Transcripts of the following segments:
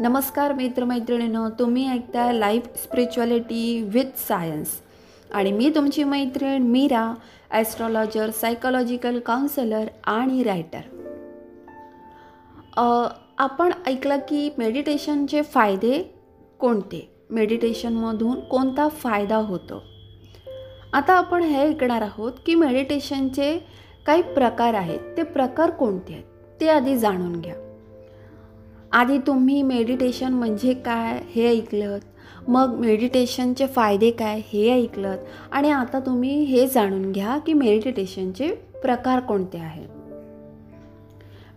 नमस्कार मित्रमैत्रिणींनो तुम्ही ऐकताय लाईफ स्पिरिच्युअलिटी विथ सायन्स आणि मी तुमची मैत्रीण मीरा ॲस्ट्रॉलॉजर सायकोलॉजिकल काउन्सलर आणि रायटर आपण ऐकलं की मेडिटेशनचे फायदे कोणते? मेडिटेशनमधून कोणता फायदा होतो? आता आपण हे ऐकणार आहोत की मेडिटेशनचे काही प्रकार आहेत. ते प्रकार कोणते आहेत? ते आधी जाणून घ्या. आधी तुम्ही मेडिटेशन म्हणजे काय हे ऐकलं मग मेडिटेशनचे फायदे काय हे ऐकलं आणि आता तुम्ही हे जाणून घ्या की मेडिटेशनचे प्रकार कोणते आहेत?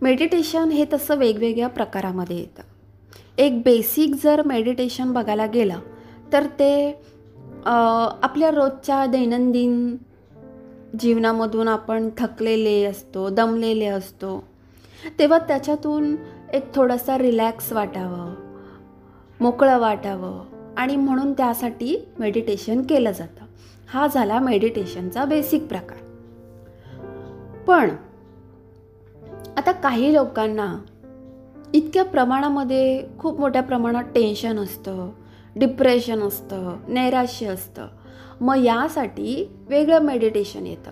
मेडिटेशन हे तसं वेगवेगळ्या प्रकारामध्ये येतं. एक बेसिक जर मेडिटेशन बघायला गेलं तर ते आपल्या रोजच्या दैनंदिन जीवनामधून आपण थकलेले असतो दमलेले असतो. तेव्हा त्याच्यातून एक थोडासा रिलॅक्स वाटावं मोकळं वाटावं आणि म्हणून त्यासाठी मेडिटेशन केलं जातं. हा झाला मेडिटेशनचा बेसिक प्रकार. पण आता काही लोकांना इतक्या प्रमाणामध्ये खूप मोठ्या प्रमाणात टेन्शन असतं डिप्रेशन असतं नैराश्य असतं. मग यासाठी वेगळं मेडिटेशन येतं.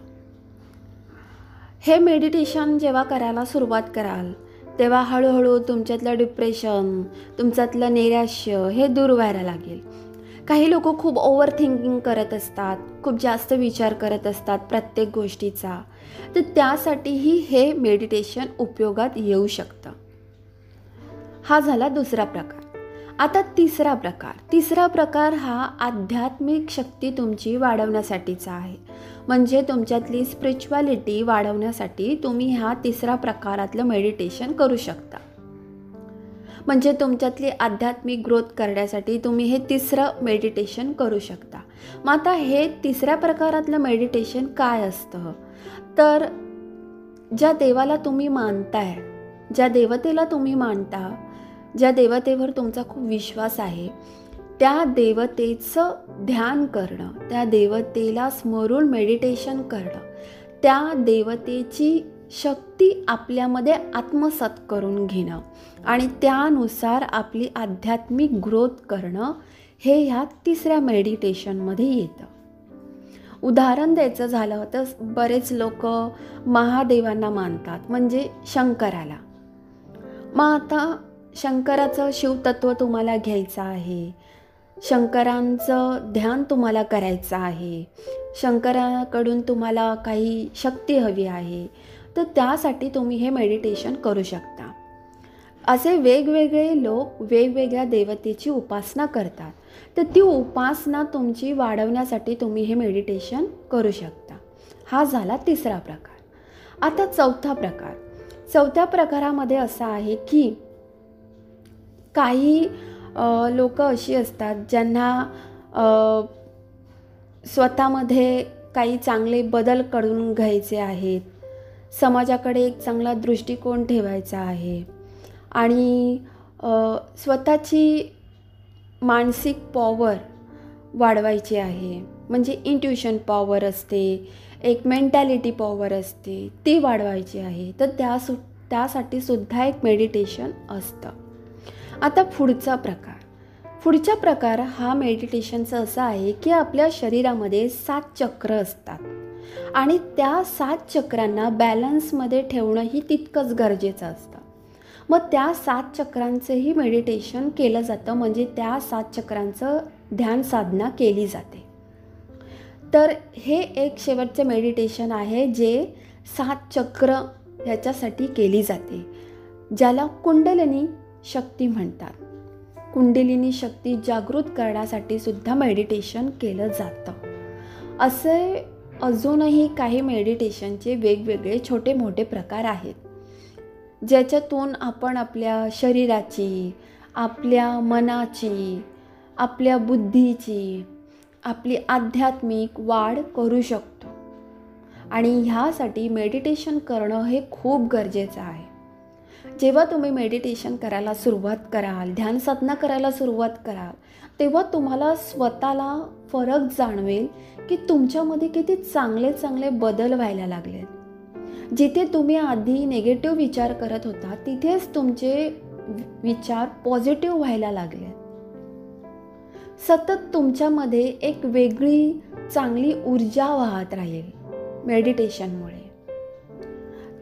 हे मेडिटेशन जेव्हा करायला सुरुवात कराल तेव्हा हळूहळू तुमच्यातलं डिप्रेशन तुमच्यातलं नैराश्य हे दूर व्हायला लागेल. काही लोक खूप ओव्हर थिंकिंग करत असतात खूप जास्त विचार करत असतात प्रत्येक गोष्टीचा. तर त्यासाठीही हे मेडिटेशन उपयोगात येऊ शकतं. हा झाला दुसरा प्रकार. आता तिसरा प्रकार. तिसरा प्रकार हा आध्यात्मिक शक्ती तुमची वाढवण्यासाठीचा आहे. म्हणजे तुमच्यातली स्पिरिच्युअलिटी वाढवण्यासाठी तुम्ही ह्या तिसऱ्या प्रकारातलं मेडिटेशन करू शकता. म्हणजे तुमच्यातली आध्यात्मिक ग्रोथ करण्यासाठी तुम्ही हे तिसरं मेडिटेशन करू शकता. मग आता हे तिसऱ्या प्रकारातलं मेडिटेशन काय असतं? तर ज्या देवाला तुम्ही मानताय ज्या देवतेला तुम्ही मानता ज्या देवतेवर तुमचा खूप विश्वास आहे त्या देवतेचं ध्यान करणं त्या देवतेला स्मरून मेडिटेशन करणं त्या देवतेची शक्ती आपल्यामध्ये आत्मसात करून घेणं आणि त्यानुसार आपली आध्यात्मिक ग्रोथ करणं हे ह्या तिसऱ्या मेडिटेशनमध्ये येतं. उदाहरण द्यायचं झालं तर बरेच लोक महादेवांना मानतात म्हणजे शंकराला. मग आता शंकराचं शिवतत्व तुम्हाला घ्यायचं आहे. शंकरांचं ध्यान तुम्हाला करायचं आहे. शंकराकडून तुम्हाला काही शक्ती हवी आहे. तर त्यासाठी तुम्ही हे मेडिटेशन करू शकता. असे वेगवेगळे लोक वेगवेगळ्या देवतेची उपासना करतात. तर ती उपासना तुमची वाढवण्यासाठी तुम्ही हे मेडिटेशन करू शकता. हा झाला तिसरा प्रकार. आता चौथा प्रकार. चौथ्या प्रकारामध्ये असा आहे की काही लोक अशी असतात ज्यांना स्वतःमध्ये काही चांगले बदल करून घ्यायचे आहेत. समाजाकडे एक चांगला दृष्टिकोन ठेवायचा आहे. आणि स्वतःची मानसिक पॉवर वाढवायची आहे. म्हणजे इंट्युशन पॉवर असते एक मेंटॅलिटी पॉवर असते ती वाढवायची आहे. तर त्या सु त्यासाठी सुद्धा एक मेडिटेशन असतं. आता पुढचा प्रकार. पुढचा प्रकार हा मेडिटेशनचा असा आहे की आपल्या शरीरामध्ये सात चक्र असतात. आणि त्या सात चक्रांना बॅलन्समध्ये ठेवणंही तितकंच गरजेचं असतं. मग त्या सात चक्रांचंही मेडिटेशन केलं जातं म्हणजे त्या सात चक्रांचं ध्यान साधना केली जाते. तर हे एक शेवटचं मेडिटेशन आहे जे सात चक्र ह्याच्यासाठी केली जाते. ज्याला कुंडलिनी शक्ती म्हणतात. कुंडलिनी शक्ती जागृत करण्यासाठी सुद्धा मेडिटेशन केलं जातं. असे अजूनही काही मेडिटेशनचे वेगवेगळे छोटे मोठे प्रकार आहेत. ज्याच्यातून आपण आपल्या शरीराची आपल्या मनाची आपल्या बुद्धीची आपली आध्यात्मिक वाढ करू शकतो. आणि ह्यासाठी मेडिटेशन करणं हे खूप गरजेचं आहे. जेव्हा तुम्ही मेडिटेशन करायला सुरुवात कराल ध्यान साधना करायला सुरुवात कराल तेव्हा तुम्हाला स्वतःला फरक जाणवेल की तुमच्यामध्ये किती चांगले चांगले बदल व्हायला लागलेत. जिथे तुम्ही आधी नेगेटिव्ह विचार करत होता तिथेच तुमचे विचार पॉझिटिव्ह व्हायला लागले सतत तुमच्यामध्ये एक वेगळी चांगली ऊर्जा वाहत राहील मेडिटेशनमुळे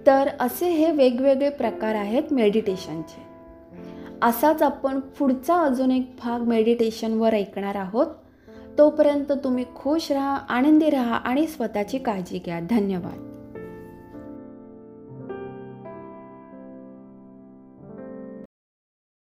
तर असे हे वेगवेगळे प्रकार आहेत मेडिटेशनचे असाच आपण पुढचा अजून एक भाग मेडिटेशनवर ऐकणार आहोत. तोपर्यंत तुम्ही खुश राहा आनंदी राहा आणि स्वतःची काळजी घ्या. धन्यवाद.